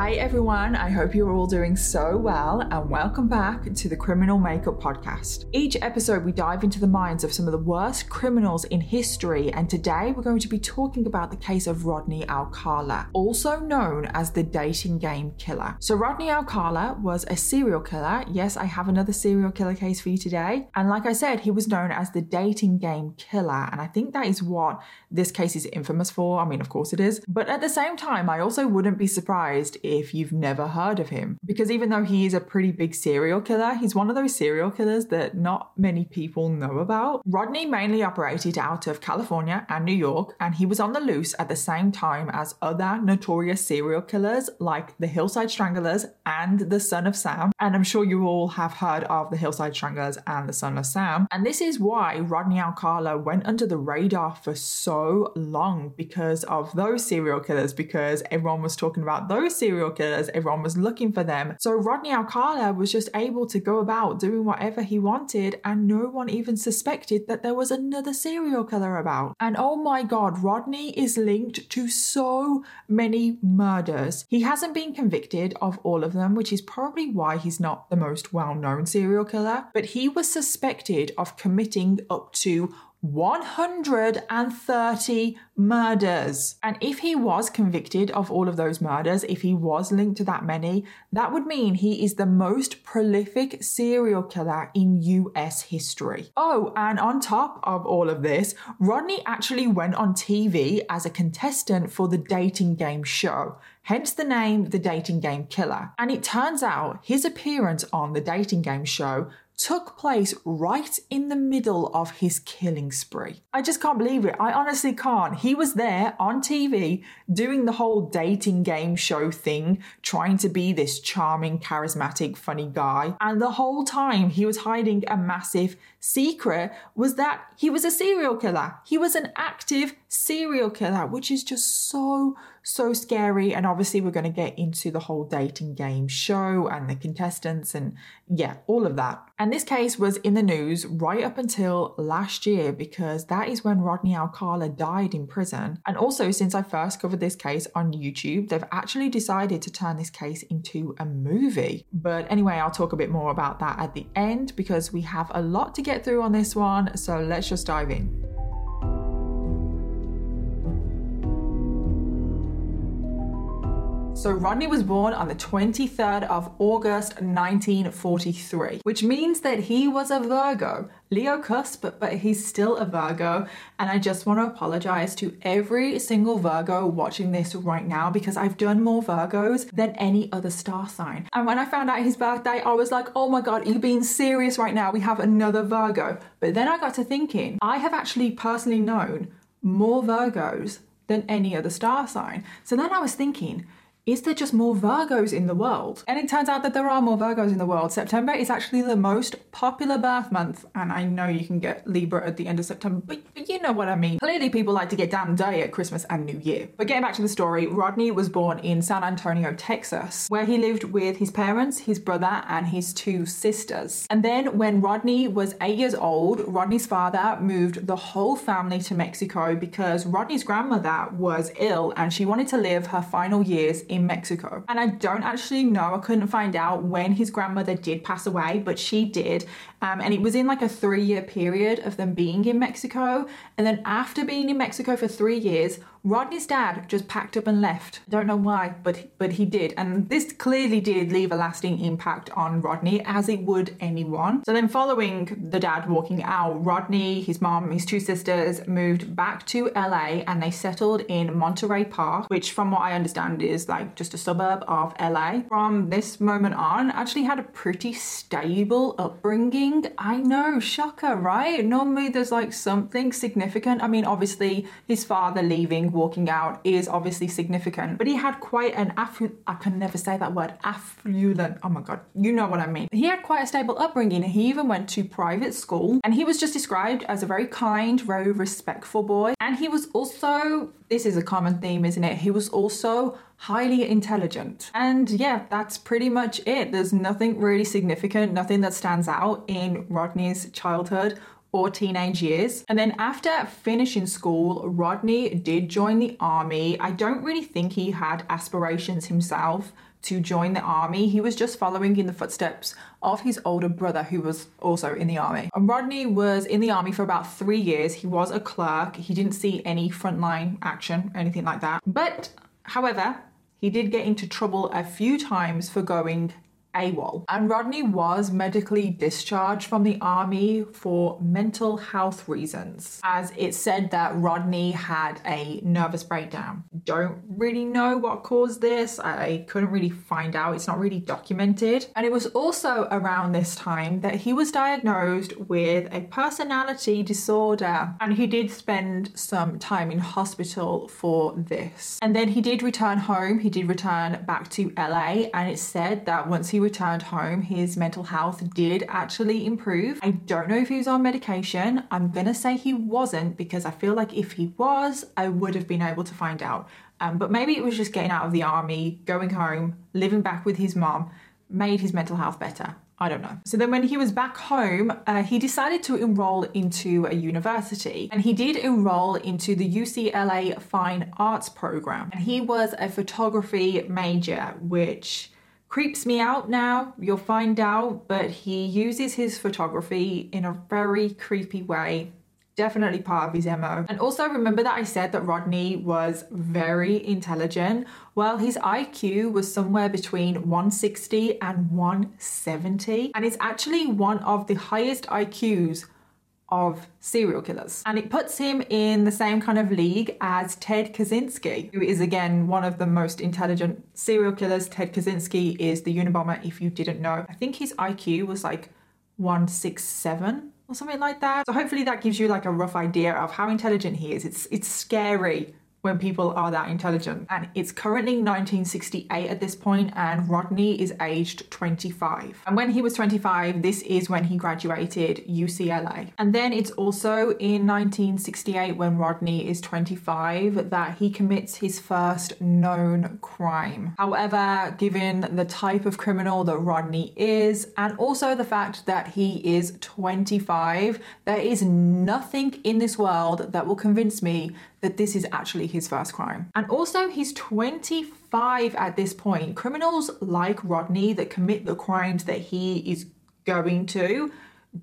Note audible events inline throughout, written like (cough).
Hi, everyone. I hope you're all doing so well, and welcome back to the Criminal Makeup Podcast. Each episode, we dive into the minds of some of the worst criminals in history, and today we're going to be talking about the case of Rodney Alcala, also known as the dating game killer. So, Rodney Alcala was a serial killer. Yes, I have another serial killer case for you today. And like I said, he was known as the dating game killer, and I think that is what this case is infamous for. I mean, of course it is. But at the same time, I also wouldn't be surprised if you've never heard of him. Because even though he is a pretty big serial killer, he's one of those serial killers that not many people know about. Rodney mainly operated out of California and New York, and he was on the loose at the same time as other notorious serial killers like the Hillside Stranglers and the Son of Sam. And I'm sure you all have heard of the Hillside Stranglers and the Son of Sam. And this is why Rodney Alcala went under the radar for so long because of those serial killers, because everyone was talking about those serial serial killers, everyone was looking for them. So Rodney Alcala was just able to go about doing whatever he wanted, and no one even suspected that there was another serial killer about. And oh my god, Rodney is linked to so many murders. He hasn't been convicted of all of them, which is probably why he's not the most well known serial killer, but he was suspected of committing up to 130 murders. And if he was convicted of all of those murders, if he was linked to that many, that would mean he is the most prolific serial killer in US history. Oh, and on top of all of this, Rodney actually went on TV as a contestant for the dating game show hence the name The Dating Game Killer. And it turns out his appearance on the dating game show took place right in the middle of his killing spree. I just can't believe it. I honestly can't. He was there on TV doing the whole dating game show thing, trying to be this charming, charismatic, funny guy. And the whole time he was hiding a massive secret was that he was a serial killer. He was an active serial killer, which is just so so scary. And obviously, we're going to get into the whole dating game show and the contestants and yeah, all of that. And this case was in the news right up until last year because that is when Rodney Alcala died in prison. And also, since I first covered this case on YouTube, they've actually decided to turn this case into a movie. But anyway, I'll talk a bit more about that at the end because we have a lot to get through on this one. So let's just dive in. So Rodney was born on the 23rd of August 1943, which means that he was a Virgo. Leo cusp, but, he's still a Virgo. And I just want to apologize to every single Virgo watching this right now because I've done more Virgos than any other star sign. And when I found out his birthday, I was like, oh my God, are you being serious right now? We have another Virgo. But then I got to thinking, I have actually personally known more Virgos than any other star sign. So then I was thinking, is there just more Virgos in the world? And it turns out that there are more Virgos in the world. September is actually the most popular birth month, and I know you can get Libra at the end of September, but, but you know what I mean. Clearly, people like to get down and dirty at Christmas and New Year. But getting back to the story, Rodney was born in San Antonio, Texas, where he lived with his parents, his brother, and his two sisters. And then when Rodney was eight years old, Rodney's father moved the whole family to Mexico because Rodney's grandmother was ill and she wanted to live her final years in Mexico. And I don't actually know, I couldn't find out when his grandmother did pass away, but she did. Um, and it was in like a three year period of them being in Mexico. And then after being in Mexico for three years, Rodney's dad just packed up and left. Don't know why, but but he did. And this clearly did leave a lasting impact on Rodney, as it would anyone. So then following the dad walking out, Rodney, his mom, his two sisters moved back to LA and they settled in Monterey Park, which from what I understand is like just a suburb of LA. From this moment on, actually had a pretty stable upbringing. I know, shocker, right? Normally there's like something significant. I mean, obviously his father leaving walking out is obviously significant, but he had quite an affu- I can never say that word affluent. Oh my god, you know what I mean. He had quite a stable upbringing. He even went to private school, and he was just described as a very kind, very respectful boy. And he was also this is a common theme, isn't it? He was also highly intelligent. And yeah, that's pretty much it. There's nothing really significant, nothing that stands out in Rodney's childhood or teenage years. And then after finishing school, Rodney did join the army. I don't really think he had aspirations himself to join the army. He was just following in the footsteps of his older brother, who was also in the army. And Rodney was in the army for about three years. He was a clerk. He didn't see any frontline action, anything like that. But, however, he did get into trouble a few times for going AWOL. And Rodney was medically discharged from the army for mental health reasons, as it said that Rodney had a nervous breakdown. Don't really know what caused this. I couldn't really find out. It's not really documented. And it was also around this time that he was diagnosed with a personality disorder, and he did spend some time in hospital for this. And then he did return home. He did return back to LA, and it said that once he returned home, his mental health did actually improve. I don't know if he was on medication. I'm gonna say he wasn't because I feel like if he was, I would have been able to find out. Um, but maybe it was just getting out of the army, going home, living back with his mom, made his mental health better. I don't know. So then, when he was back home, uh, he decided to enroll into a university and he did enroll into the UCLA Fine Arts program. And he was a photography major, which creeps me out now. You'll find out, but he uses his photography in a very creepy way. Definitely part of his MO. And also remember that I said that Rodney was very intelligent. Well, his IQ was somewhere between 160 and 170. And it's actually one of the highest IQs of serial killers. And it puts him in the same kind of league as Ted Kaczynski, who is again one of the most intelligent serial killers. Ted Kaczynski is the Unabomber, if you didn't know. I think his IQ was like 167 or something like that. So hopefully that gives you like a rough idea of how intelligent he is. It's it's scary when people are that intelligent. And it's currently 1968 at this point, and Rodney is aged 25. And when he was 25, this is when he graduated UCLA. And then it's also in 1968, when Rodney is 25, that he commits his first known crime. However, given the type of criminal that Rodney is, and also the fact that he is 25, there is nothing in this world that will convince me that this is actually his first crime. And also, he's 25 at this point. Criminals like Rodney that commit the crimes that he is going to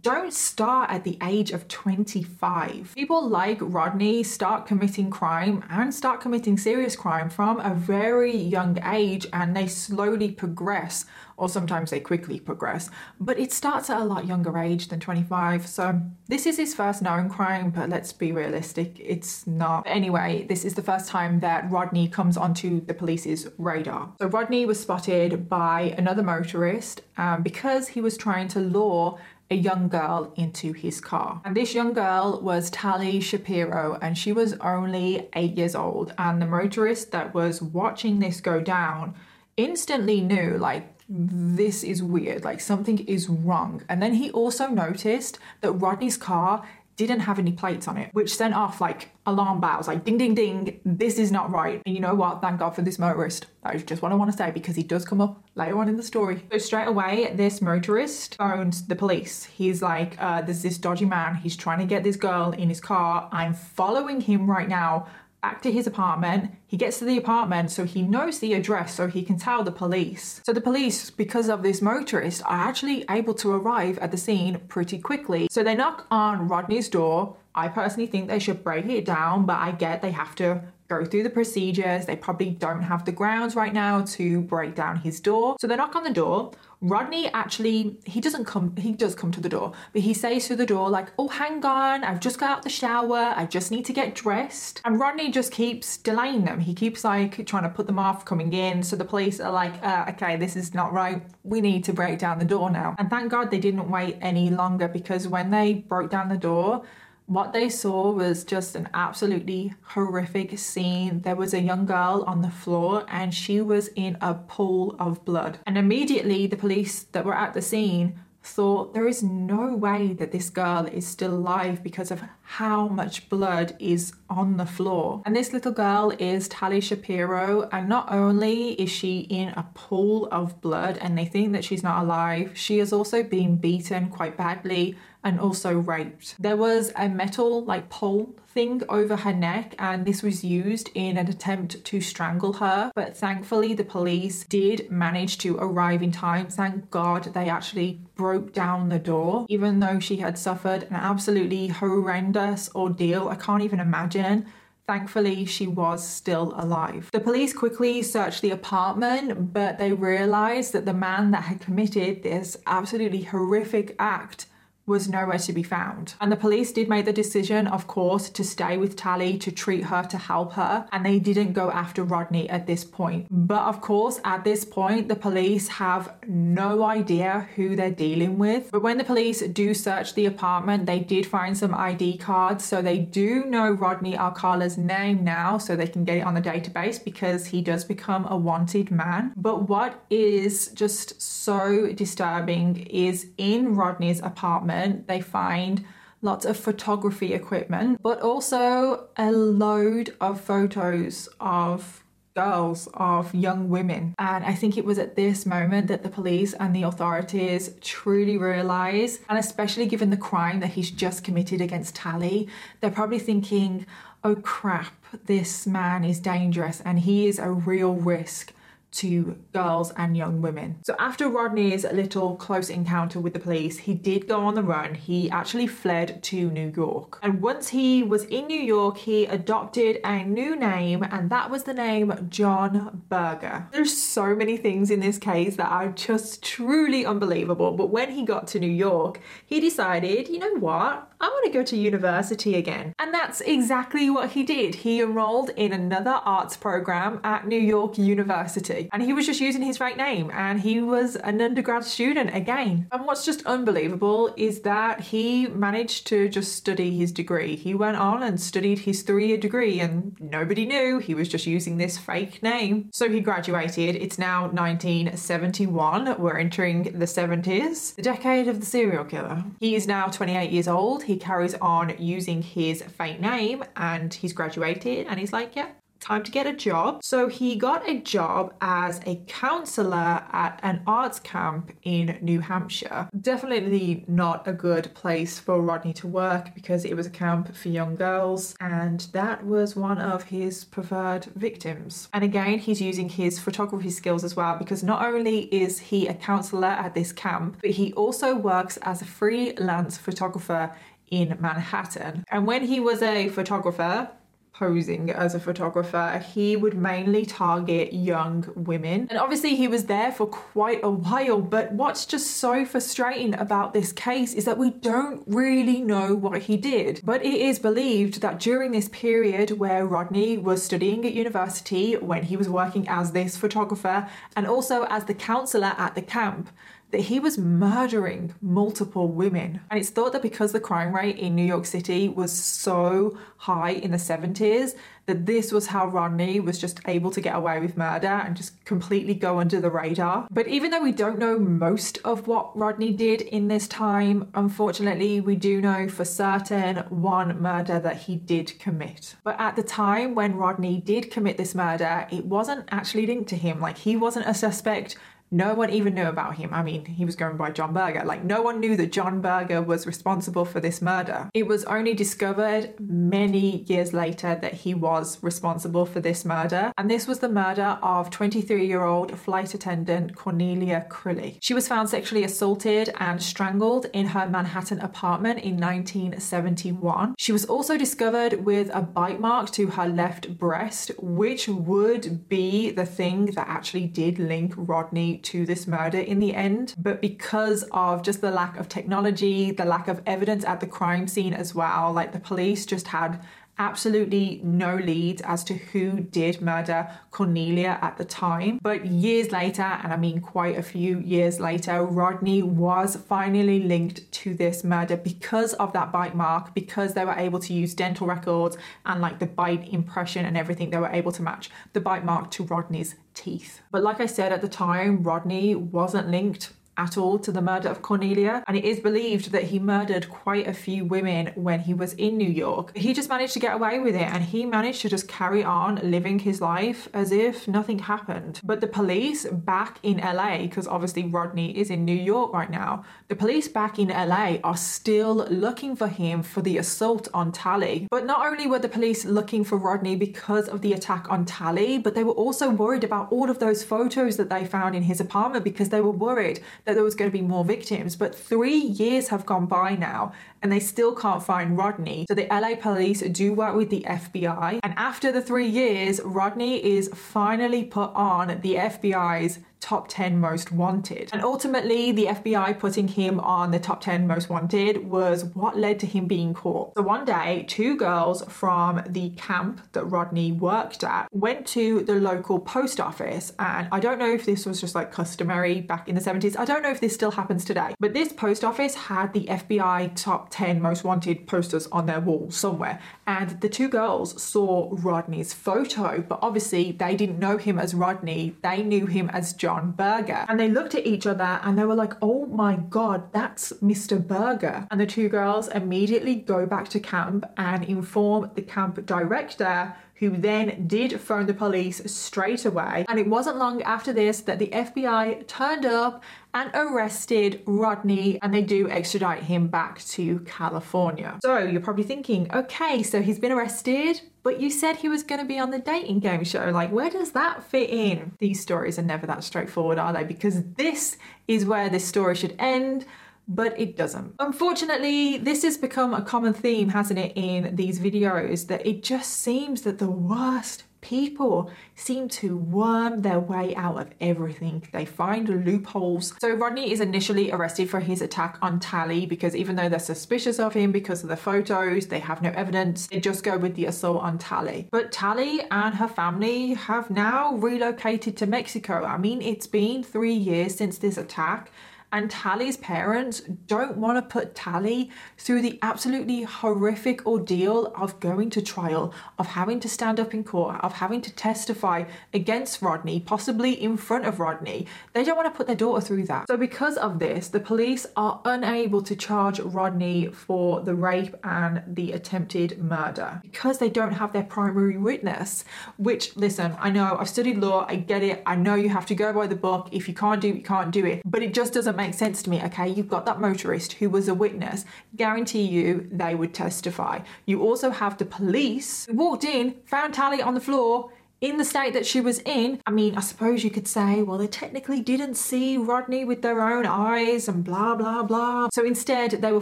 don't start at the age of 25. People like Rodney start committing crime and start committing serious crime from a very young age and they slowly progress, or sometimes they quickly progress, but it starts at a lot younger age than 25. So this is his first known crime, but let's be realistic, it's not. Anyway, this is the first time that Rodney comes onto the police's radar. So Rodney was spotted by another motorist um, because he was trying to lure a young girl into his car. And this young girl was Tali Shapiro, and she was only eight years old. And the motorist that was watching this go down instantly knew, like, this is weird, like something is wrong. And then he also noticed that Rodney's car didn't have any plates on it, which sent off like alarm bells, like ding, ding, ding, this is not right. And you know what? Thank God for this motorist. That is just what I want to say because he does come up later on in the story. So straight away, this motorist phones the police. He's like, uh, there's this dodgy man. He's trying to get this girl in his car. I'm following him right now back to his apartment. He gets to the apartment, so he knows the address, so he can tell the police. So the police, because of this motorist, are actually able to arrive at the scene pretty quickly. So they knock on Rodney's door. I personally think they should break it down, but I get they have to go through the procedures. They probably don't have the grounds right now to break down his door. So they knock on the door. Rodney actually, he doesn't come, he does come to the door, but he says through the door, like, oh, hang on, I've just got out the shower, I just need to get dressed. And Rodney just keeps delaying them. He keeps like trying to put them off coming in. So the police are like, uh, okay, this is not right. We need to break down the door now. And thank God they didn't wait any longer because when they broke down the door, what they saw was just an absolutely horrific scene. There was a young girl on the floor and she was in a pool of blood. And immediately the police that were at the scene thought there is no way that this girl is still alive because of how much blood is on the floor. And this little girl is Tali Shapiro, and not only is she in a pool of blood and they think that she's not alive, she has also been beaten quite badly and also raped. There was a metal like pole thing over her neck, and this was used in an attempt to strangle her. But thankfully, the police did manage to arrive in time. Thank God they actually broke down the door, even though she had suffered an absolutely horrendous ordeal. I can't even imagine. Thankfully, she was still alive. The police quickly searched the apartment, but they realized that the man that had committed this absolutely horrific act was nowhere to be found. And the police did make the decision, of course, to stay with Tali, to treat her, to help her, and they didn't go after Rodney at this point. But of course, at this point, the police have no idea who they're dealing with. But when the police do search the apartment, they did find some ID cards, so they do know Rodney Alcala's name now, so they can get it on the database because he does become a wanted man. But what is just so disturbing is in Rodney's apartment, they find lots of photography equipment, but also a load of photos of girls, of young women. And I think it was at this moment that the police and the authorities truly realize, and especially given the crime that he's just committed against Tali, they're probably thinking, oh crap, this man is dangerous and he is a real risk to girls and young women. So after Rodney's little close encounter with the police, he did go on the run. He actually fled to New York. And once he was in New York, he adopted a new name, and that was the name John Berger. There's so many things in this case that are just truly unbelievable. But when he got to New York, he decided, you know what? I want to go to university again. And that's exactly what he did. He enrolled in another arts program at New York University. And he was just using his fake name and he was an undergrad student again. And what's just unbelievable is that he managed to just study his degree. He went on and studied his three year degree and nobody knew he was just using this fake name. So he graduated. It's now 1971. We're entering the 70s, the decade of the serial killer. He is now 28 years old he carries on using his fake name and he's graduated and he's like, yeah, time to get a job. So he got a job as a counselor at an arts camp in New Hampshire. Definitely not a good place for Rodney to work because it was a camp for young girls and that was one of his preferred victims. And again, he's using his photography skills as well because not only is he a counselor at this camp, but he also works as a freelance photographer in Manhattan. And when he was a photographer, posing as a photographer, he would mainly target young women. And obviously, he was there for quite a while. But what's just so frustrating about this case is that we don't really know what he did. But it is believed that during this period where Rodney was studying at university, when he was working as this photographer and also as the counselor at the camp, that he was murdering multiple women. And it's thought that because the crime rate in New York City was so high in the 70s, that this was how Rodney was just able to get away with murder and just completely go under the radar. But even though we don't know most of what Rodney did in this time, unfortunately, we do know for certain one murder that he did commit. But at the time when Rodney did commit this murder, it wasn't actually linked to him. Like, he wasn't a suspect no one even knew about him. I mean, he was going by John Berger. Like, no one knew that John Berger was responsible for this murder. It was only discovered many years later that he was responsible for this murder. And this was the murder of 23 year old flight attendant Cornelia Crilly. She was found sexually assaulted and strangled in her Manhattan apartment in 1971. She was also discovered with a bite mark to her left breast, which would be the thing that actually did link Rodney to this murder in the end. But because of just the lack of technology, the lack of evidence at the crime scene as well, like the police just had absolutely no leads as to who did murder Cornelia at the time. But years later, and I mean quite a few years later, Rodney was finally linked to this murder because of that bite mark, because they were able to use dental records and like the bite impression and everything, they were able to match the bite mark to Rodney's teeth. But like I said at the time, Rodney wasn't linked at all to the murder of Cornelia, and it is believed that he murdered quite a few women when he was in New York. He just managed to get away with it and he managed to just carry on living his life as if nothing happened. But the police back in LA, because obviously Rodney is in New York right now, the police back in LA are still looking for him for the assault on Tali. But not only were the police looking for Rodney because of the attack on Tali, but they were also worried about all of those photos that they found in his apartment because they were worried that there was going to be more victims. But three years have gone by now and they still can't find Rodney. So the LA police do work with the FBI. And after the three years, Rodney is finally put on the FBI's top 10 most wanted. And ultimately, the FBI putting him on the top 10 most wanted was what led to him being caught. So one day, two girls from the camp that Rodney worked at went to the local post office. And I don't know if this was just like customary back in the 70s. I don't know if this still happens today. But this post office had the FBI top 10 most wanted posters on their wall somewhere. And the two girls saw Rodney's photo, but obviously they didn't know him as Rodney. They knew him as John Berger. And they looked at each other and they were like, oh my God, that's Mr. Berger. And the two girls immediately go back to camp and inform the camp director who then did phone the police straight away. And it wasn't long after this that the FBI turned up and arrested Rodney and they do extradite him back to California. So you're probably thinking, okay, so he's been arrested, but you said he was going to be on the dating game show. Like, where does that fit in? These stories are never that straightforward, are they? Because this is where this story should end but it doesn't. Unfortunately, this has become a common theme, hasn't it, in these videos that it just seems that the worst people seem to worm their way out of everything. They find loopholes. So Rodney is initially arrested for his attack on Tali because even though they're suspicious of him because of the photos, they have no evidence. They just go with the assault on Tali. But Tali and her family have now relocated to Mexico. I mean, it's been three years since this attack and Tali's parents don't want to put Tali through the absolutely horrific ordeal of going to trial, of having to stand up in court, of having to testify against Rodney, possibly in front of Rodney. They don't want to put their daughter through that. So, because of this, the police are unable to charge Rodney for the rape and the attempted murder because they don't have their primary witness. Which, listen, I know I've studied law, I get it, I know you have to go by the book. If you can't do it, you can't do it. But it just doesn't make sense to me. Okay, you've got that motorist who was a witness. Guarantee you they would testify. You also have the police who walked in, found Tali on the floor, in the state that she was in, I mean, I suppose you could say, well, they technically didn't see Rodney with their own eyes and blah, blah, blah. So instead, they were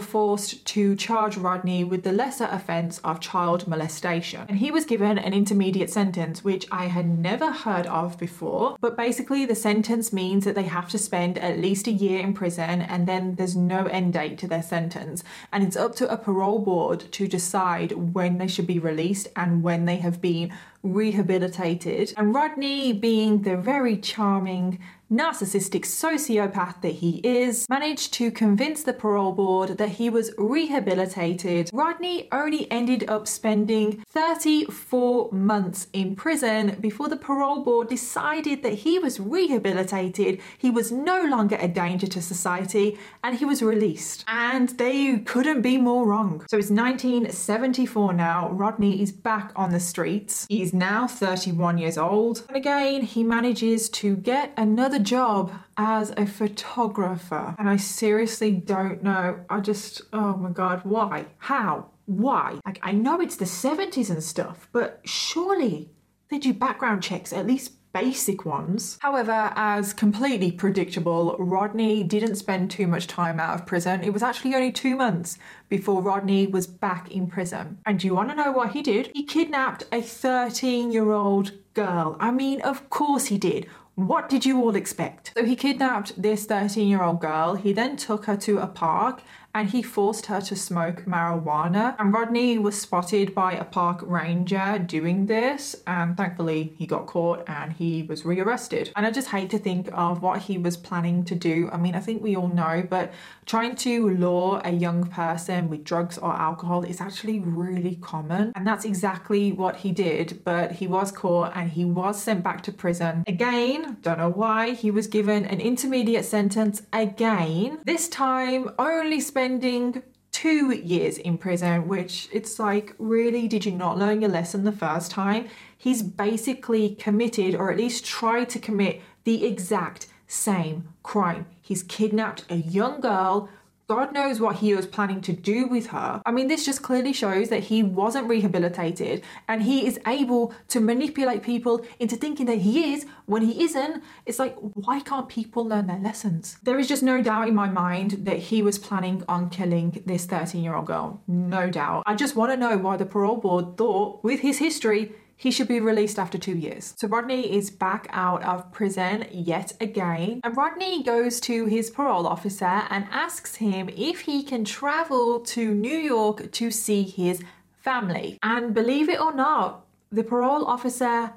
forced to charge Rodney with the lesser offence of child molestation. And he was given an intermediate sentence, which I had never heard of before. But basically, the sentence means that they have to spend at least a year in prison and then there's no end date to their sentence. And it's up to a parole board to decide when they should be released and when they have been rehabilitated. And Rodney, being the very charming narcissistic sociopath that he is, managed to convince the parole board that he was rehabilitated. Rodney only ended up spending 34 months in prison before the parole board decided that he was rehabilitated, he was no longer a danger to society, and he was released. And they couldn't be more wrong. So it's 1974 now. Rodney is back on the streets. He's now 31 years old. And again, he manages to get another the job as a photographer and I seriously don't know. I just, oh my God, why? How? Why? Like, I know it's the 70s and stuff, but surely they do background checks, at least basic ones. However, as completely predictable, Rodney didn't spend too much time out of prison. It was actually only two months before Rodney was back in prison. And do you want to know what he did? He kidnapped a 13 year old girl. I mean, of course he did. What did you all expect? So he kidnapped this 13 year old girl. He then took her to a park and he forced her to smoke marijuana. And Rodney was spotted by a park ranger doing this, and thankfully he got caught and he was rearrested. And I just hate to think of what he was planning to do. I mean, I think we all know, but trying to lure a young person with drugs or alcohol is actually really common. And that's exactly what he did, but he was caught and he was sent back to prison. Again, don't know why, he was given an intermediate sentence again, this time only spending two years in prison, which it's like, really, did you not learn your lesson the first time? He's basically committed, or at least tried to commit, the exact same crime. He's kidnapped a young girl God knows what he was planning to do with her. I mean, this just clearly shows that he wasn't rehabilitated and he is able to manipulate people into thinking that he is when he isn't. It's like, why can't people learn their lessons? There is just no doubt in my mind that he was planning on killing this 13 year old girl. No doubt. I just want to know why the parole board thought, with his history, he should be released after two years. So Rodney is back out of prison yet again. And Rodney goes to his parole officer and asks him if he can travel to New York to see his family. And believe it or not, the parole officer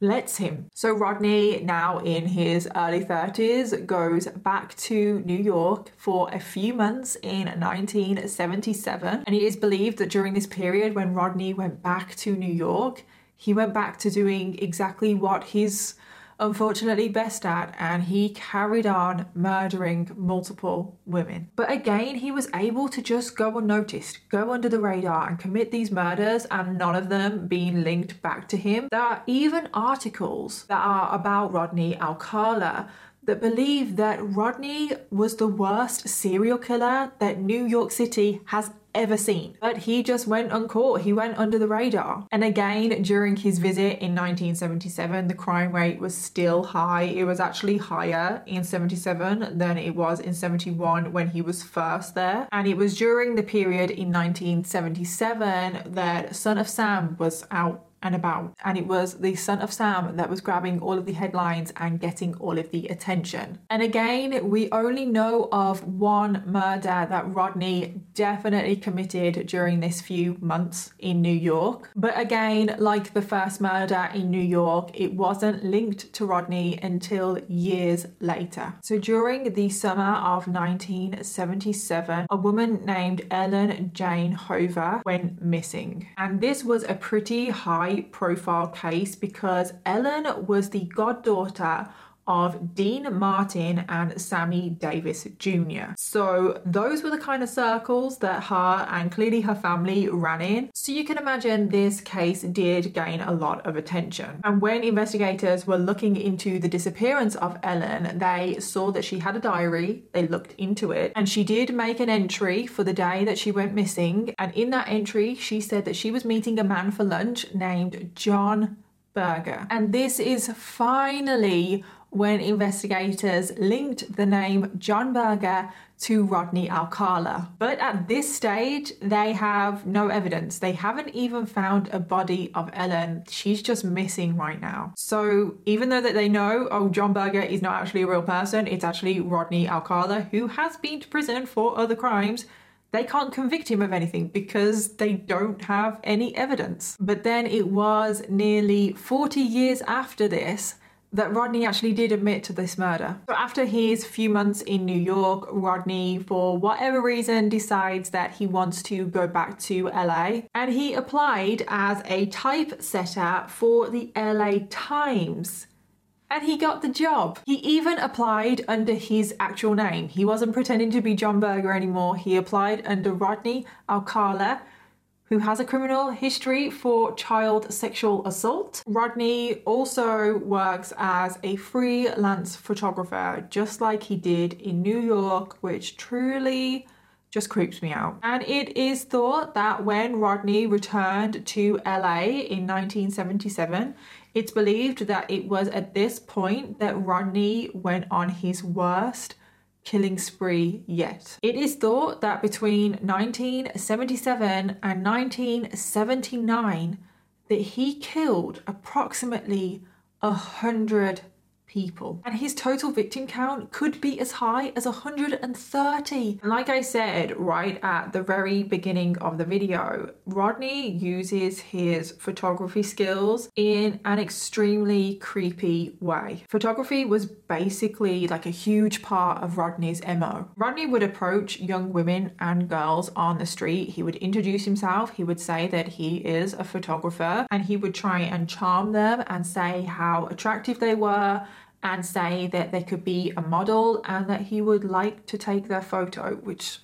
lets him. So Rodney, now in his early 30s, goes back to New York for a few months in 1977. And it is believed that during this period when Rodney went back to New York, he went back to doing exactly what he's unfortunately best at, and he carried on murdering multiple women. But again, he was able to just go unnoticed, go under the radar, and commit these murders, and none of them being linked back to him. There are even articles that are about Rodney Alcala that believe that Rodney was the worst serial killer that New York City has ever seen. But he just went uncaught, he went under the radar. And again, during his visit in 1977, the crime rate was still high. It was actually higher in 77 than it was in 71 when he was first there. And it was during the period in 1977 that Son of Sam was out and about. And it was the son of Sam that was grabbing all of the headlines and getting all of the attention. And again, we only know of one murder that Rodney definitely committed during this few months in New York. But again, like the first murder in New York, it wasn't linked to Rodney until years later. So during the summer of 1977, a woman named Ellen Jane Hover went missing. And this was a pretty high high profile case because Ellen was the goddaughter of Dean Martin and Sammy Davis Jr. So those were the kind of circles that her and clearly her family ran in. So you can imagine this case did gain a lot of attention. And when investigators were looking into the disappearance of Ellen, they saw that she had a diary, they looked into it, and she did make an entry for the day that she went missing. And in that entry, she said that she was meeting a man for lunch named John Berger. And this is finally when investigators linked the name John Berger to Rodney Alcala. But at this stage, they have no evidence. They haven't even found a body of Ellen. She's just missing right now. So even though that they know, oh, John Berger is not actually a real person, it's actually Rodney Alcala, who has been to prison for other crimes, they can't convict him of anything because they don't have any evidence. But then it was nearly 40 years after this that Rodney actually did admit to this murder. So after his few months in New York, Rodney, for whatever reason, decides that he wants to go back to LA and he applied as a typesetter for the LA Times. And he got the job. He even applied under his actual name. He wasn't pretending to be John Berger anymore. He applied under Rodney Alcala, who has a criminal history for child sexual assault. Rodney also works as a freelance photographer, just like he did in New York, which truly just creeps me out. And it is thought that when Rodney returned to LA in 1977, it's believed that it was at this point that Rodney went on his worst killing spree yet. It is thought that between 1977 and 1979 that he killed approximately a hundred people. And his total victim count could be as high as 130. And like I said right at the very beginning of the video, Rodney uses his photography skills in an extremely creepy way. Photography was basically like a huge part of Rodney's MO. Rodney would approach young women and girls on the street. He would introduce himself. He would say that he is a photographer and he would try and charm them and say how attractive they were and say that they could be a model and that he would like to take their photo, which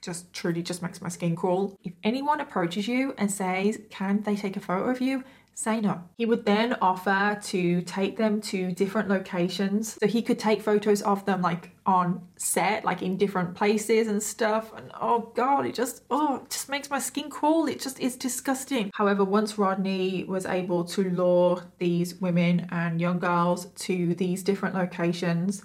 just truly just makes my skin crawl. If anyone approaches you and says, Can they take a photo of you? say no. He would then offer to take them to different locations so he could take photos of them like on set, like in different places and stuff. And oh god, it just oh, it just makes my skin crawl. It just is disgusting. However, once Rodney was able to lure these women and young girls to these different locations,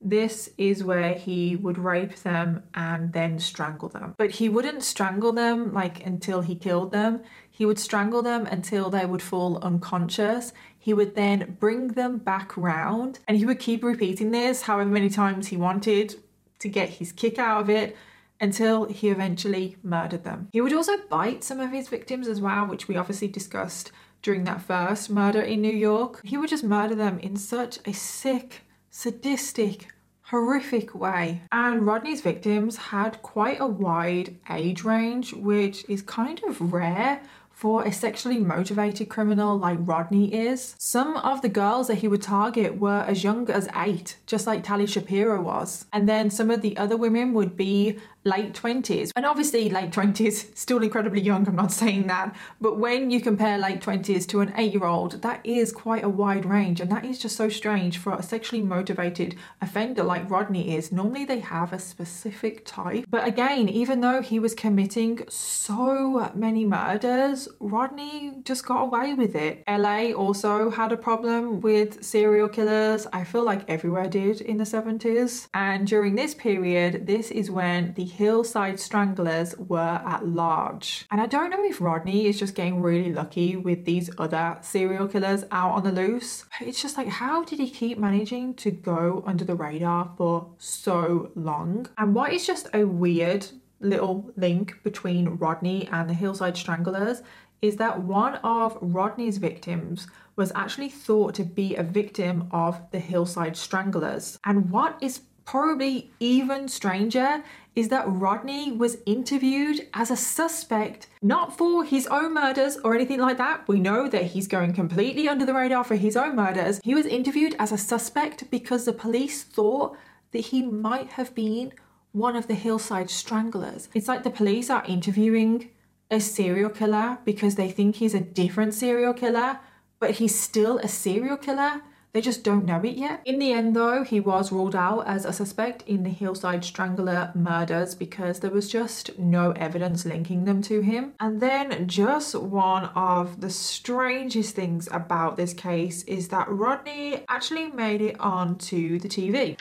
this is where he would rape them and then strangle them. But he wouldn't strangle them like until he killed them. He would strangle them until they would fall unconscious. He would then bring them back round and he would keep repeating this however many times he wanted to get his kick out of it until he eventually murdered them. He would also bite some of his victims as well, which we obviously discussed during that first murder in New York. He would just murder them in such a sick, sadistic, horrific way. And Rodney's victims had quite a wide age range, which is kind of rare for a sexually motivated criminal like Rodney is. Some of the girls that he would target were as young as eight, just like Tali Shapiro was. And then some of the other women would be late 20s. And obviously, late 20s, (laughs) still incredibly young, I'm not saying that. But when you compare late 20s to an eight year old, that is quite a wide range. And that is just so strange for a sexually motivated offender like Rodney is. Normally, they have a specific type. But again, even though he was committing so many murders, Rodney just got away with it. LA also had a problem with serial killers. I feel like everywhere did in the 70s. And during this period, this is when the hillside stranglers were at large. And I don't know if Rodney is just getting really lucky with these other serial killers out on the loose. It's just like, how did he keep managing to go under the radar for so long? And what is just a weird little link between Rodney and the Hillside Stranglers is that one of Rodney's victims was actually thought to be a victim of the Hillside Stranglers. And what is probably even stranger is that Rodney was interviewed as a suspect, not for his own murders or anything like that. We know that he's going completely under the radar for his own murders. He was interviewed as a suspect because the police thought that he might have been one of the hillside stranglers. It's like the police are interviewing a serial killer because they think he's a different serial killer, but he's still a serial killer. They just don't know it yet. In the end, though, he was ruled out as a suspect in the Hillside Strangler murders because there was just no evidence linking them to him. And then, just one of the strangest things about this case is that Rodney actually made it onto the TV.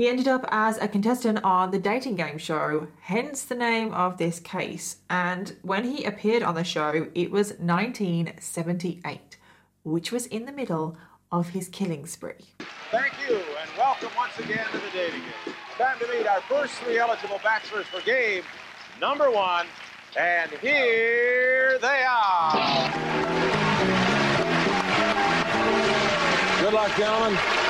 He ended up as a contestant on the dating game show, hence the name of this case. And when he appeared on the show, it was 1978, which was in the middle of his killing spree. Thank you, and welcome once again to the dating game. Time to meet our first three eligible bachelors for game number one, and here they are. Good luck, gentlemen.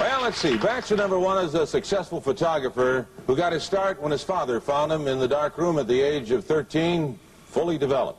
Well, let's see. Bachelor number one is a successful photographer who got his start when his father found him in the dark room at the age of 13, fully developed.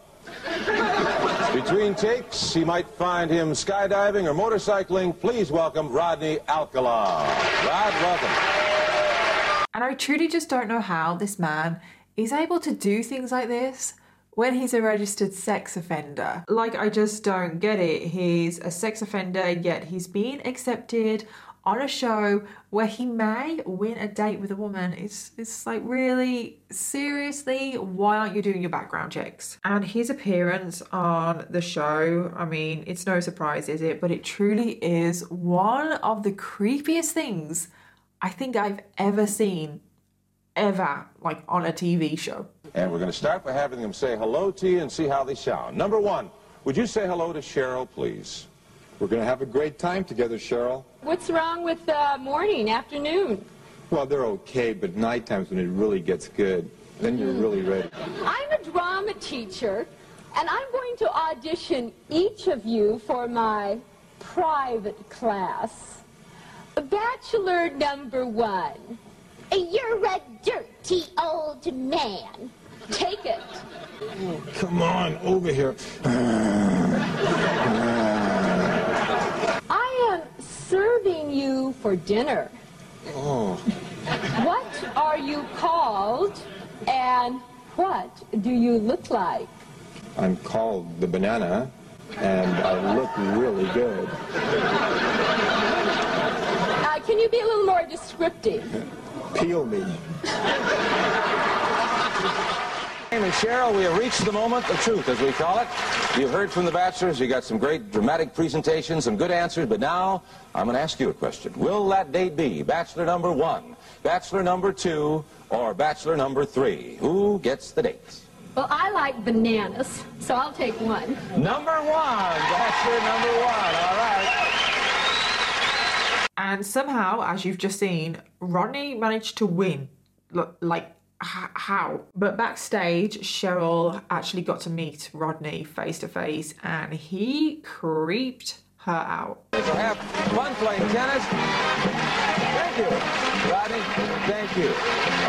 Between takes, he might find him skydiving or motorcycling. Please welcome Rodney Alcala. Rod, welcome. And I truly just don't know how this man is able to do things like this when he's a registered sex offender. Like, I just don't get it. He's a sex offender, yet he's being accepted on a show where he may win a date with a woman. It's it's like really seriously, why aren't you doing your background checks? And his appearance on the show, I mean, it's no surprise, is it? But it truly is one of the creepiest things I think I've ever seen ever like on a TV show. And we're going to start by having them say hello to you and see how they sound. Number one, would you say hello to Cheryl, please? We're going to have a great time together, Cheryl. What's wrong with uh, morning, afternoon? Well, they're okay, but night times when it really gets good, then you're really ready. I'm a drama teacher, and I'm going to audition each of you for my private class. Bachelor number one. You're a dirty old man. Take it. Come on, over here. (sighs) Serving you for dinner. Oh, What are you called, and what do you look like? I'm called the banana, and I look really good. Uh, can you be a little more descriptive? Peel me. Amy and Cheryl, we have reached the moment of truth, as we call it. You've heard from the bachelors. You got some great dramatic presentations, some good answers. But now, I'm going to ask you a question. Will that date be bachelor number one, bachelor number two, or bachelor number three? Who gets the dates? Well, I like bananas, so I'll take one. Number one, bachelor number one. All right. And somehow, as you've just seen, Rodney managed to win. Look, like, h- how? But backstage, Cheryl actually got to meet Rodney face to face and he creeped her out. Have fun playing tennis. Thank you, Rodney. Thank you.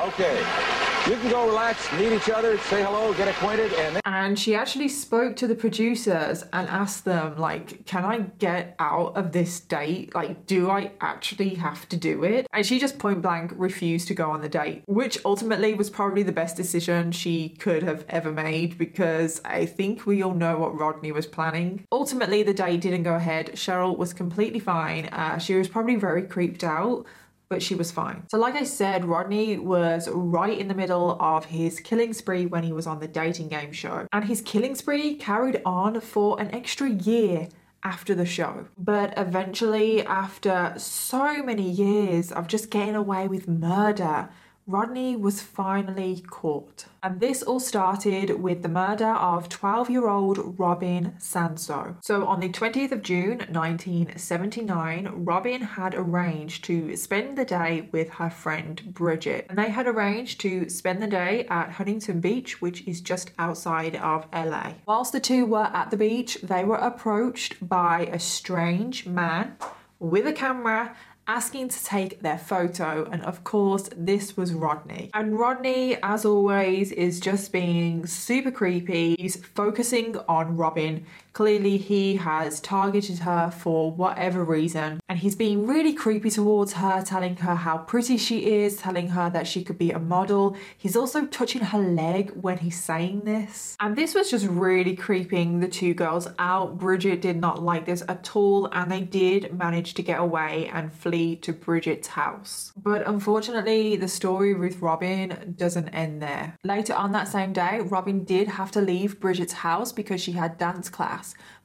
Okay. You can go relax, meet each other, say hello, get acquainted, and then. And she actually spoke to the producers and asked them, like, can I get out of this date? Like, do I actually have to do it? And she just point blank refused to go on the date, which ultimately was probably the best decision she could have ever made because I think we all know what Rodney was planning. Ultimately, the date didn't go ahead. Cheryl was completely fine. Uh, she was probably very creeped out but she was fine. So, like I said, Rodney was right in the middle of his killing spree when he was on the dating game show. And his killing spree carried on for an extra year after the show. But eventually, after so many years of just getting away with murder, Rodney was finally caught. And this all started with the murder of 12 year old Robin Samsoe. So, on the 20th of June 1979, Robin had arranged to spend the day with her friend Bridget. And they had arranged to spend the day at Huntington Beach, which is just outside of LA. Whilst the two were at the beach, they were approached by a strange man with a camera asking to take their photo. And of course, this was Rodney. And Rodney, as always, is just being super creepy. He's focusing on Robin. Clearly, he has targeted her for whatever reason. And he's being really creepy towards her, telling her how pretty she is, telling her that she could be a model. He's also touching her leg when he's saying this. And this was just really creeping the two girls out. Bridget did not like this at all, and they did manage to get away and flee to Bridget's house. But unfortunately, the story with Robin doesn't end there. Later on that same day, Robin did have to leave Bridget's house because she had dance class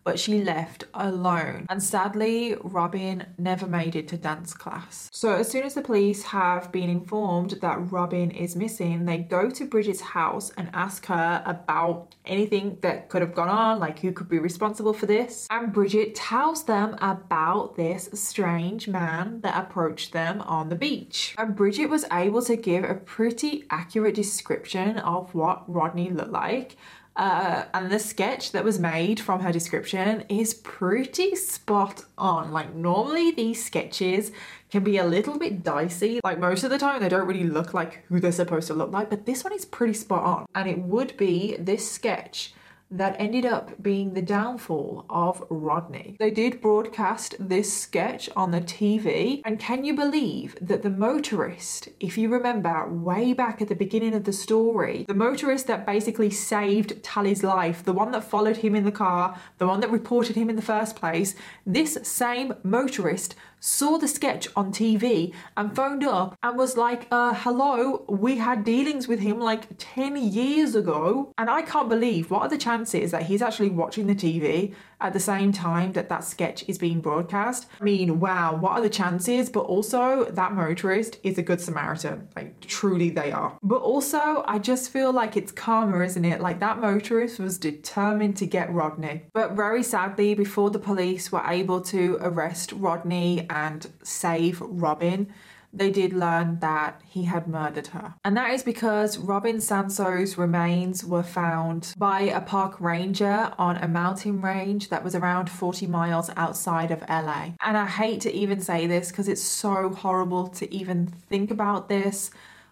but she left alone. And sadly, Robin never made it to dance class. So, as soon as the police have been informed that Robin is missing, they go to Bridget's house and ask her about anything that could have gone on, like who could be responsible for this. And Bridget tells them about this strange man that approached them on the beach. And Bridget was able to give a pretty accurate description of what Rodney looked like. Uh, and the sketch that was made from her description is pretty spot on. Like, normally these sketches can be a little bit dicey. Like, most of the time, they don't really look like who they're supposed to look like, but this one is pretty spot on. And it would be this sketch that ended up being the downfall of Rodney. They did broadcast this sketch on the TV, and can you believe that the motorist, if you remember way back at the beginning of the story, the motorist that basically saved Tali's life, the one that followed him in the car, the one that reported him in the first place, this same motorist saw the sketch on TV and phoned up and was like, uh, hello, we had dealings with him like 10 years ago. And I can't believe what are the chances that he's actually watching the TV at the same time that that sketch is being broadcast. I mean, wow, what are the chances? But also, that motorist is a good Samaritan. Like, truly, they are. But also, I just feel like it's karma, isn't it? Like, that motorist was determined to get Rodney. But very sadly, before the police were able to arrest Rodney and save Robin, they did learn that he had murdered her. And that is because Robin Samsoe's remains were found by a park ranger on a mountain range that was around 40 miles outside of LA. And I hate to even say this because it's so horrible to even think about this.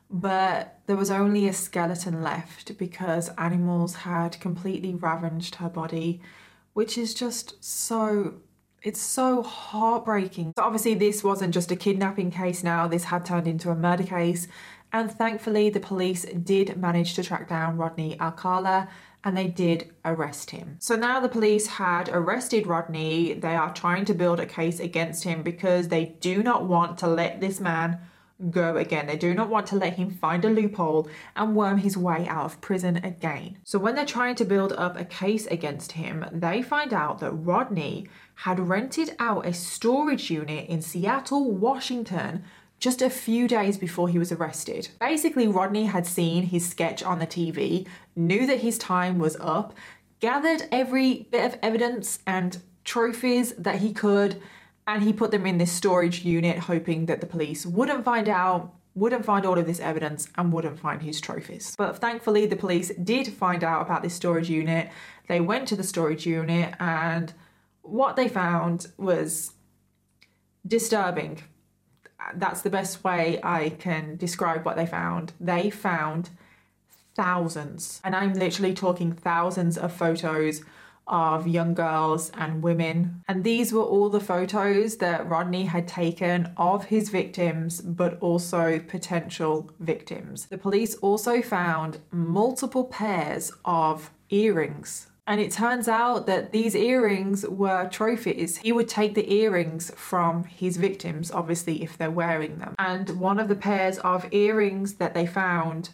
But there was only a skeleton left because animals had completely ravaged her body, which is just so it's so heartbreaking. So obviously, this wasn't just a kidnapping case now, this had turned into a murder case. And thankfully, the police did manage to track down Rodney Alcala and they did arrest him. So now the police had arrested Rodney. They are trying to build a case against him because they do not want to let this man go again. They do not want to let him find a loophole and worm his way out of prison again. So when they're trying to build up a case against him, they find out that Rodney had rented out a storage unit in Seattle, Washington just a few days before he was arrested. Basically, Rodney had seen his sketch on the TV, knew that his time was up, gathered every bit of evidence and trophies that he could and he put them in this storage unit hoping that the police wouldn't find out wouldn't find all of this evidence and wouldn't find his trophies. But thankfully, the police did find out about this storage unit. They went to the storage unit, and what they found was disturbing. That's the best way I can describe what they found. They found thousands, and I'm literally talking thousands of photos of young girls and women. And these were all the photos that Rodney had taken of his victims, but also potential victims. The police also found multiple pairs of earrings. And it turns out that these earrings were trophies. He would take the earrings from his victims, obviously, if they're wearing them. And one of the pairs of earrings that they found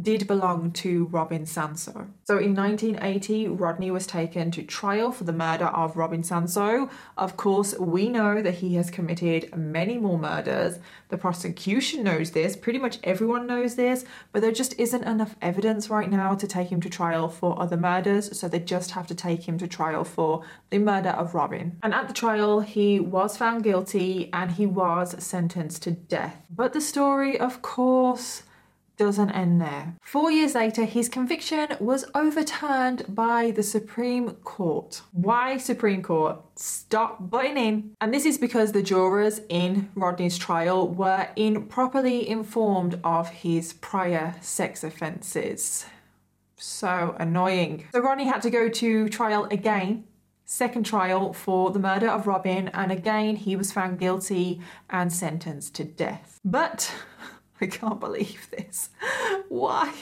did belong to Robin Samsoe. So in 1980, Rodney was taken to trial for the murder of Robin Samsoe. Of course, we know that he has committed many more murders. The prosecution knows this, pretty much everyone knows this, but there just isn't enough evidence right now to take him to trial for other murders, so they just have to take him to trial for the murder of Robin. And at the trial, he was found guilty and he was sentenced to death. But the story, of course, doesn't end there. Four years later, his conviction was overturned by the Supreme Court. Why Supreme Court? Stop butting in. And this is because the jurors in Rodney's trial were improperly informed of his prior sex offences. So annoying. So Rodney had to go to trial again second trial for the murder of Robin, and again he was found guilty and sentenced to death. But I can't believe this. Why?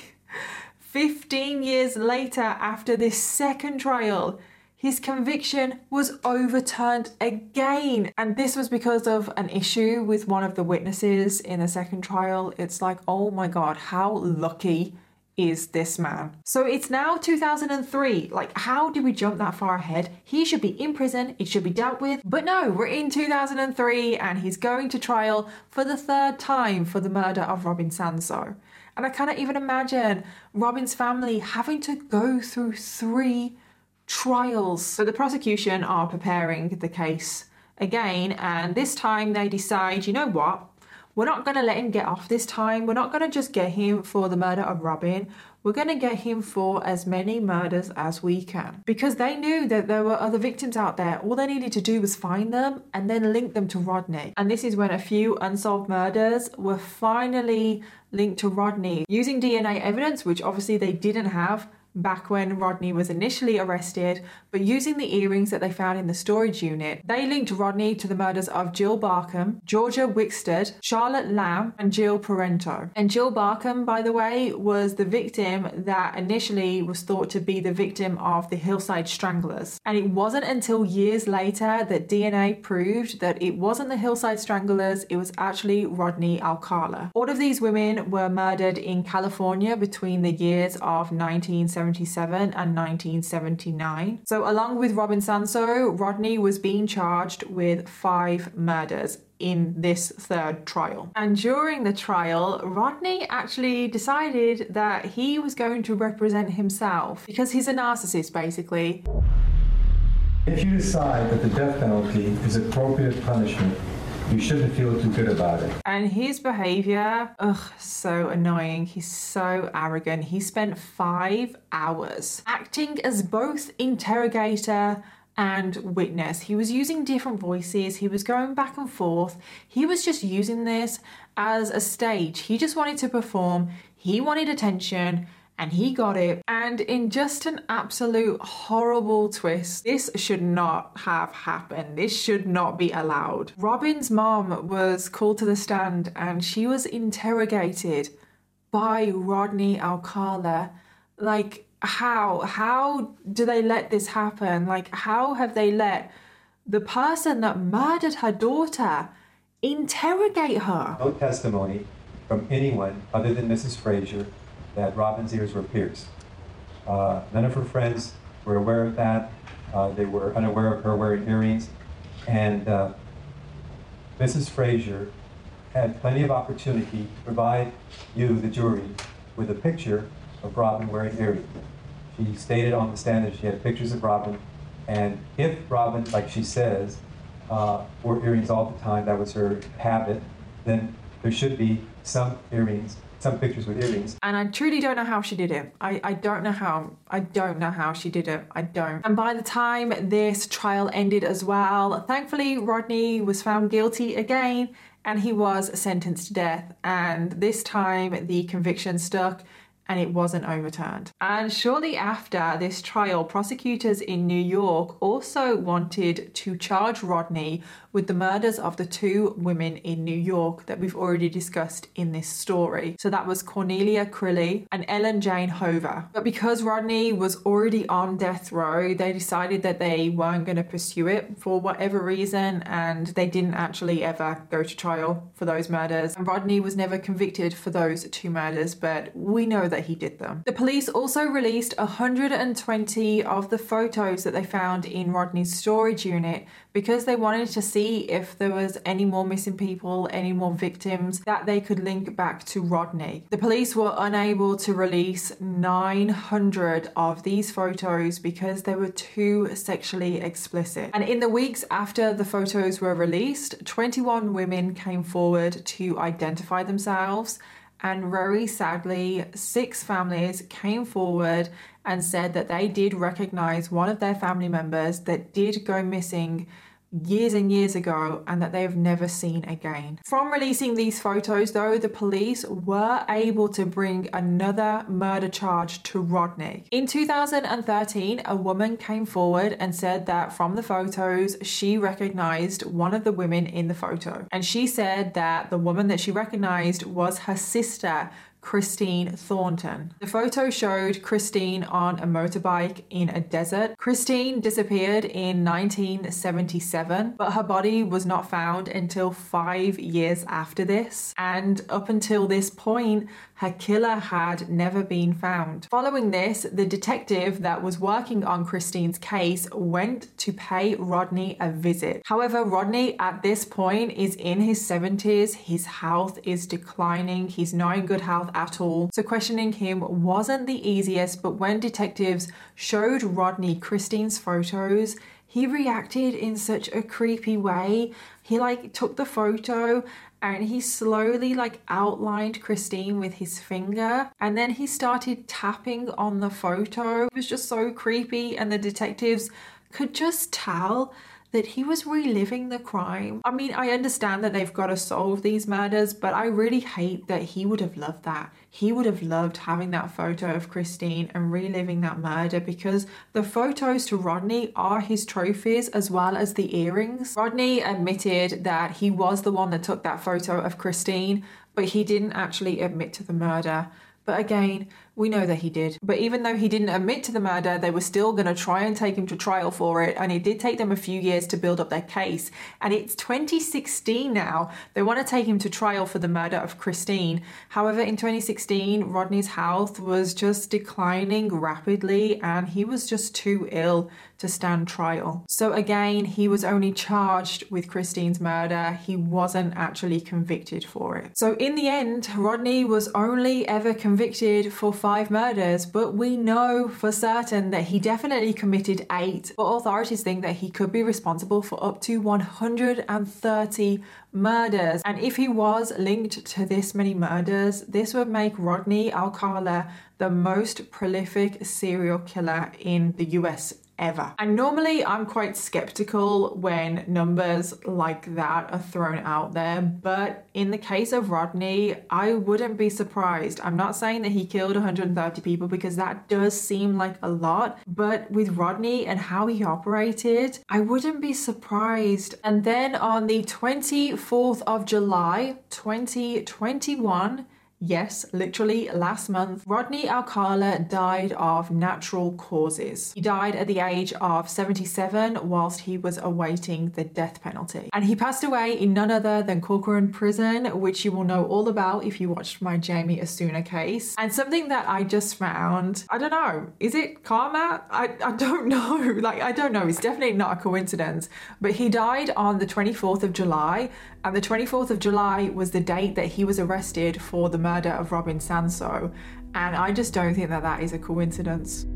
15 years later, after this second trial, his conviction was overturned again. And this was because of an issue with one of the witnesses in the second trial. It's like, oh my god, how lucky is this man. So it's now 2003. Like, how did we jump that far ahead? He should be in prison, it should be dealt with. But no, we're in 2003 and he's going to trial for the third time for the murder of Robin Samsoe. And I cannot even imagine Robin's family having to go through three trials. So the prosecution are preparing the case again, and this time they decide, you know what? We're not going to let him get off this time. We're not going to just get him for the murder of Robin. We're going to get him for as many murders as we can. Because they knew that there were other victims out there. All they needed to do was find them and then link them to Rodney. And this is when a few unsolved murders were finally linked to Rodney using DNA evidence, which obviously they didn't have back when Rodney was initially arrested, but using the earrings that they found in the storage unit, they linked Rodney to the murders of Jill Barcomb, Georgia Wixted, Charlotte Lamb, and Jill Parenteau. And Jill Barcomb, by the way, was the victim that initially was thought to be the victim of the Hillside Stranglers. And it wasn't until years later that DNA proved that it wasn't the Hillside Stranglers, it was actually Rodney Alcala. All of these women were murdered in California between the years of 1977 and 1979. So, along with Robin Samsoe, Rodney was being charged with five murders in this third trial. And during the trial, Rodney actually decided that he was going to represent himself because he's a narcissist, basically. If you decide that the death penalty is appropriate punishment, you shouldn't feel too good about it. And his behavior, ugh, so annoying. He's so arrogant. He spent five hours acting as both interrogator and witness. He was using different voices, he was going back and forth. He was just using this as a stage. He just wanted to perform, he wanted attention. And he got it. And in just an absolute horrible twist, this should not have happened. This should not be allowed. Robin's mom was called to the stand and she was interrogated by Rodney Alcala. Like, how how do they let this happen like how have they let the person that murdered her daughter interrogate her No testimony from anyone other than Mrs. Frazier that Robin's ears were pierced. Uh, none of her friends were aware of that. Uh, they were unaware of her wearing earrings. And uh, Mrs. Frazier had plenty of opportunity to provide you, the jury, with a picture of Robin wearing earrings. She stated on the stand that she had pictures of Robin, and if Robin, like she says, uh, wore earrings all the time, that was her habit, then there should be some earrings, some pictures with earrings. and i truly don't know how she did it. I, I don't know how i don't know how she did it. I don't. And by the time this trial ended as well thankfully rodney was found guilty again and he was sentenced to death. And this time the conviction stuck and it wasn't overturned. And shortly after this trial, prosecutors in New York also wanted to charge Rodney with the murders of the two women in New York that we've already discussed in this story. So that was Cornelia Crilley and Ellen Jane Hover. But because Rodney was already on death row, they decided that they weren't going to pursue it for whatever reason and they didn't actually ever go to trial for those murders. And Rodney was never convicted for those two murders, but we know that he did them. The police also released 120 of the photos that they found in Rodney's storage unit because they wanted to see if there was any more missing people, any more victims that they could link back to Rodney. The police were unable to release 900 of these photos because they were too sexually explicit. And in the weeks after the photos were released, 21 women came forward to identify themselves. And very sadly, six families came forward and said that they did recognize one of their family members that did go missing years and years ago and that they have never seen again. From releasing these photos, though, the police were able to bring another murder charge to Rodney. In 2013, a woman came forward and said that from the photos, she recognized one of the women in the photo. And she said that the woman that she recognized was her sister. Christine Thornton. The photo showed Christine on a motorbike in a desert. Christine disappeared in 1977, but her body was not found until five years after this. And up until this point, her killer had never been found. Following this, the detective that was working on Christine's case went to pay Rodney a visit. However, Rodney at this point is in his 70s, his health is declining, he's not in good health at all. So questioning him wasn't the easiest, but when detectives showed Rodney Christine's photos, he reacted in such a creepy way. He like took the photo and he slowly like outlined Christine with his finger and then he started tapping on the photo. It was just so creepy and the detectives could just tell that he was reliving the crime. I mean, I understand that they've got to solve these murders, but I really hate that he would have loved that. He would have loved having that photo of Christine and reliving that murder because the photos to Rodney are his trophies as well as the earrings. Rodney admitted that he was the one that took that photo of Christine, but he didn't actually admit to the murder. But again, we know that he did. But even though he didn't admit to the murder, they were still going to try and take him to trial for it. And it did take them a few years to build up their case. And it's 2016 now. They want to take him to trial for the murder of Christine. However, in 2016, Rodney's health was just declining rapidly and he was just too ill to stand trial. So again, he was only charged with Christine's murder. He wasn't actually convicted for it. So in the end, Rodney was only ever convicted for five murders, but we know for certain that he definitely committed eight. But authorities think that he could be responsible for up to 130 murders. And if he was linked to this many murders, this would make Rodney Alcala the most prolific serial killer in the US ever. And normally I'm quite skeptical when numbers like that are thrown out there, but in the case of Rodney, I wouldn't be surprised. I'm not saying that he killed 130 people because that does seem like a lot, but with Rodney and how he operated, I wouldn't be surprised. And then on the 24th of July, 2021, Yes, literally last month, Rodney Alcala died of natural causes. He died at the age of 77 whilst he was awaiting the death penalty. And he passed away in none other than Corcoran Prison, which you will know all about if you watched my Jamie Osuna case. And something that I just found, I don't know, is it karma? I, I don't (laughs) know. Like, I don't know. It's definitely not a coincidence. But he died on the 24th of July, and the 24th of July was the date that he was arrested for the murder of Robin Samsoe. And I just don't think that that is a coincidence.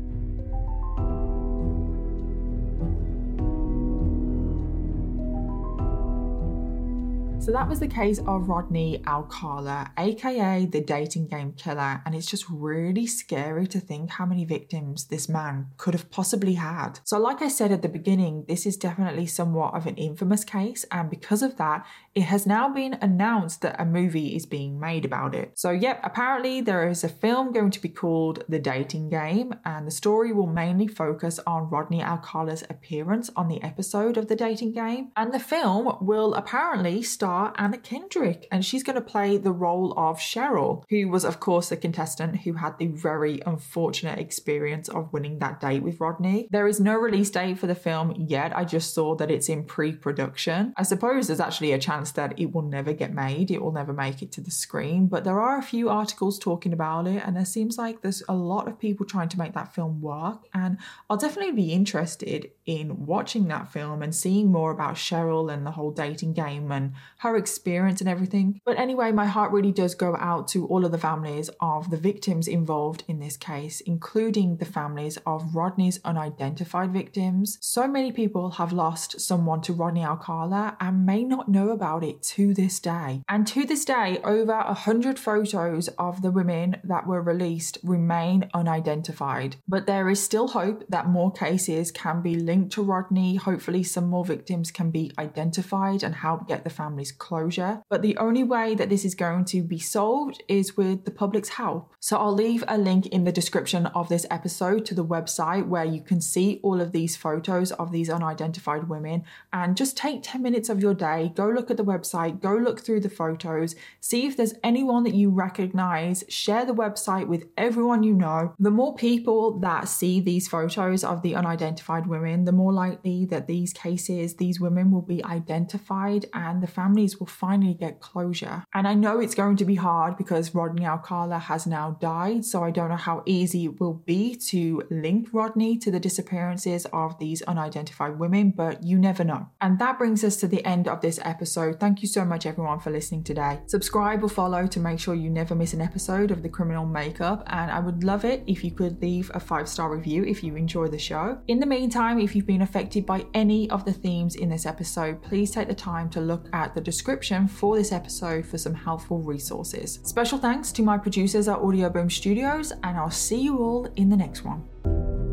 So that was the case of Rodney Alcala, aka the dating game killer, and it's just really scary to think how many victims this man could have possibly had. So, like I said at the beginning, this is definitely somewhat of an infamous case, and because of that, it has now been announced that a movie is being made about it. So, yep, apparently there is a film going to be called The Dating Game, and the story will mainly focus on Rodney Alcala's appearance on the episode of The Dating Game, and the film will apparently star Anna Kendrick, and she's going to play the role of Cheryl, who was, of course, the contestant who had the very unfortunate experience of winning that date with Rodney. There is no release date for the film yet. I just saw that it's in pre production. I suppose there's actually a chance that it will never get made, it will never make it to the screen, but there are a few articles talking about it, and there seems like there's a lot of people trying to make that film work. And I'll definitely be interested in watching that film and seeing more about Cheryl and the whole dating game and her experience and everything. But anyway, my heart really does go out to all of the families of the victims involved in this case, including the families of Rodney's unidentified victims. So many people have lost someone to Rodney Alcala and may not know about it to this day. And to this day, over a hundred photos of the women that were released remain unidentified. But there is still hope that more cases can be linked to Rodney. Hopefully, some more victims can be identified and help get the families closure. But the only way that this is going to be solved is with the public's help. So I'll leave a link in the description of this episode to the website where you can see all of these photos of these unidentified women and just take 10 minutes of your day, go look at the website, go look through the photos, see if there's anyone that you recognize, share the website with everyone you know. The more people that see these photos of the unidentified women, the more likely that these cases, these women will be identified and the families will finally get closure. And I know it's going to be hard because Rodney Alcala has now died, so I don't know how easy it will be to link Rodney to the disappearances of these unidentified women, but you never know. And that brings us to the end of this episode. Thank you so much, everyone, for listening today. Subscribe or follow to make sure you never miss an episode of The Criminal Makeup, and I would love it if you could leave a five star review if you enjoy the show. In the meantime, if you've been affected by any of the themes in this episode, please take the time to look at the description for this episode for some helpful resources. Special thanks to my producers at Audioboom Studios, and I'll see you all in the next one.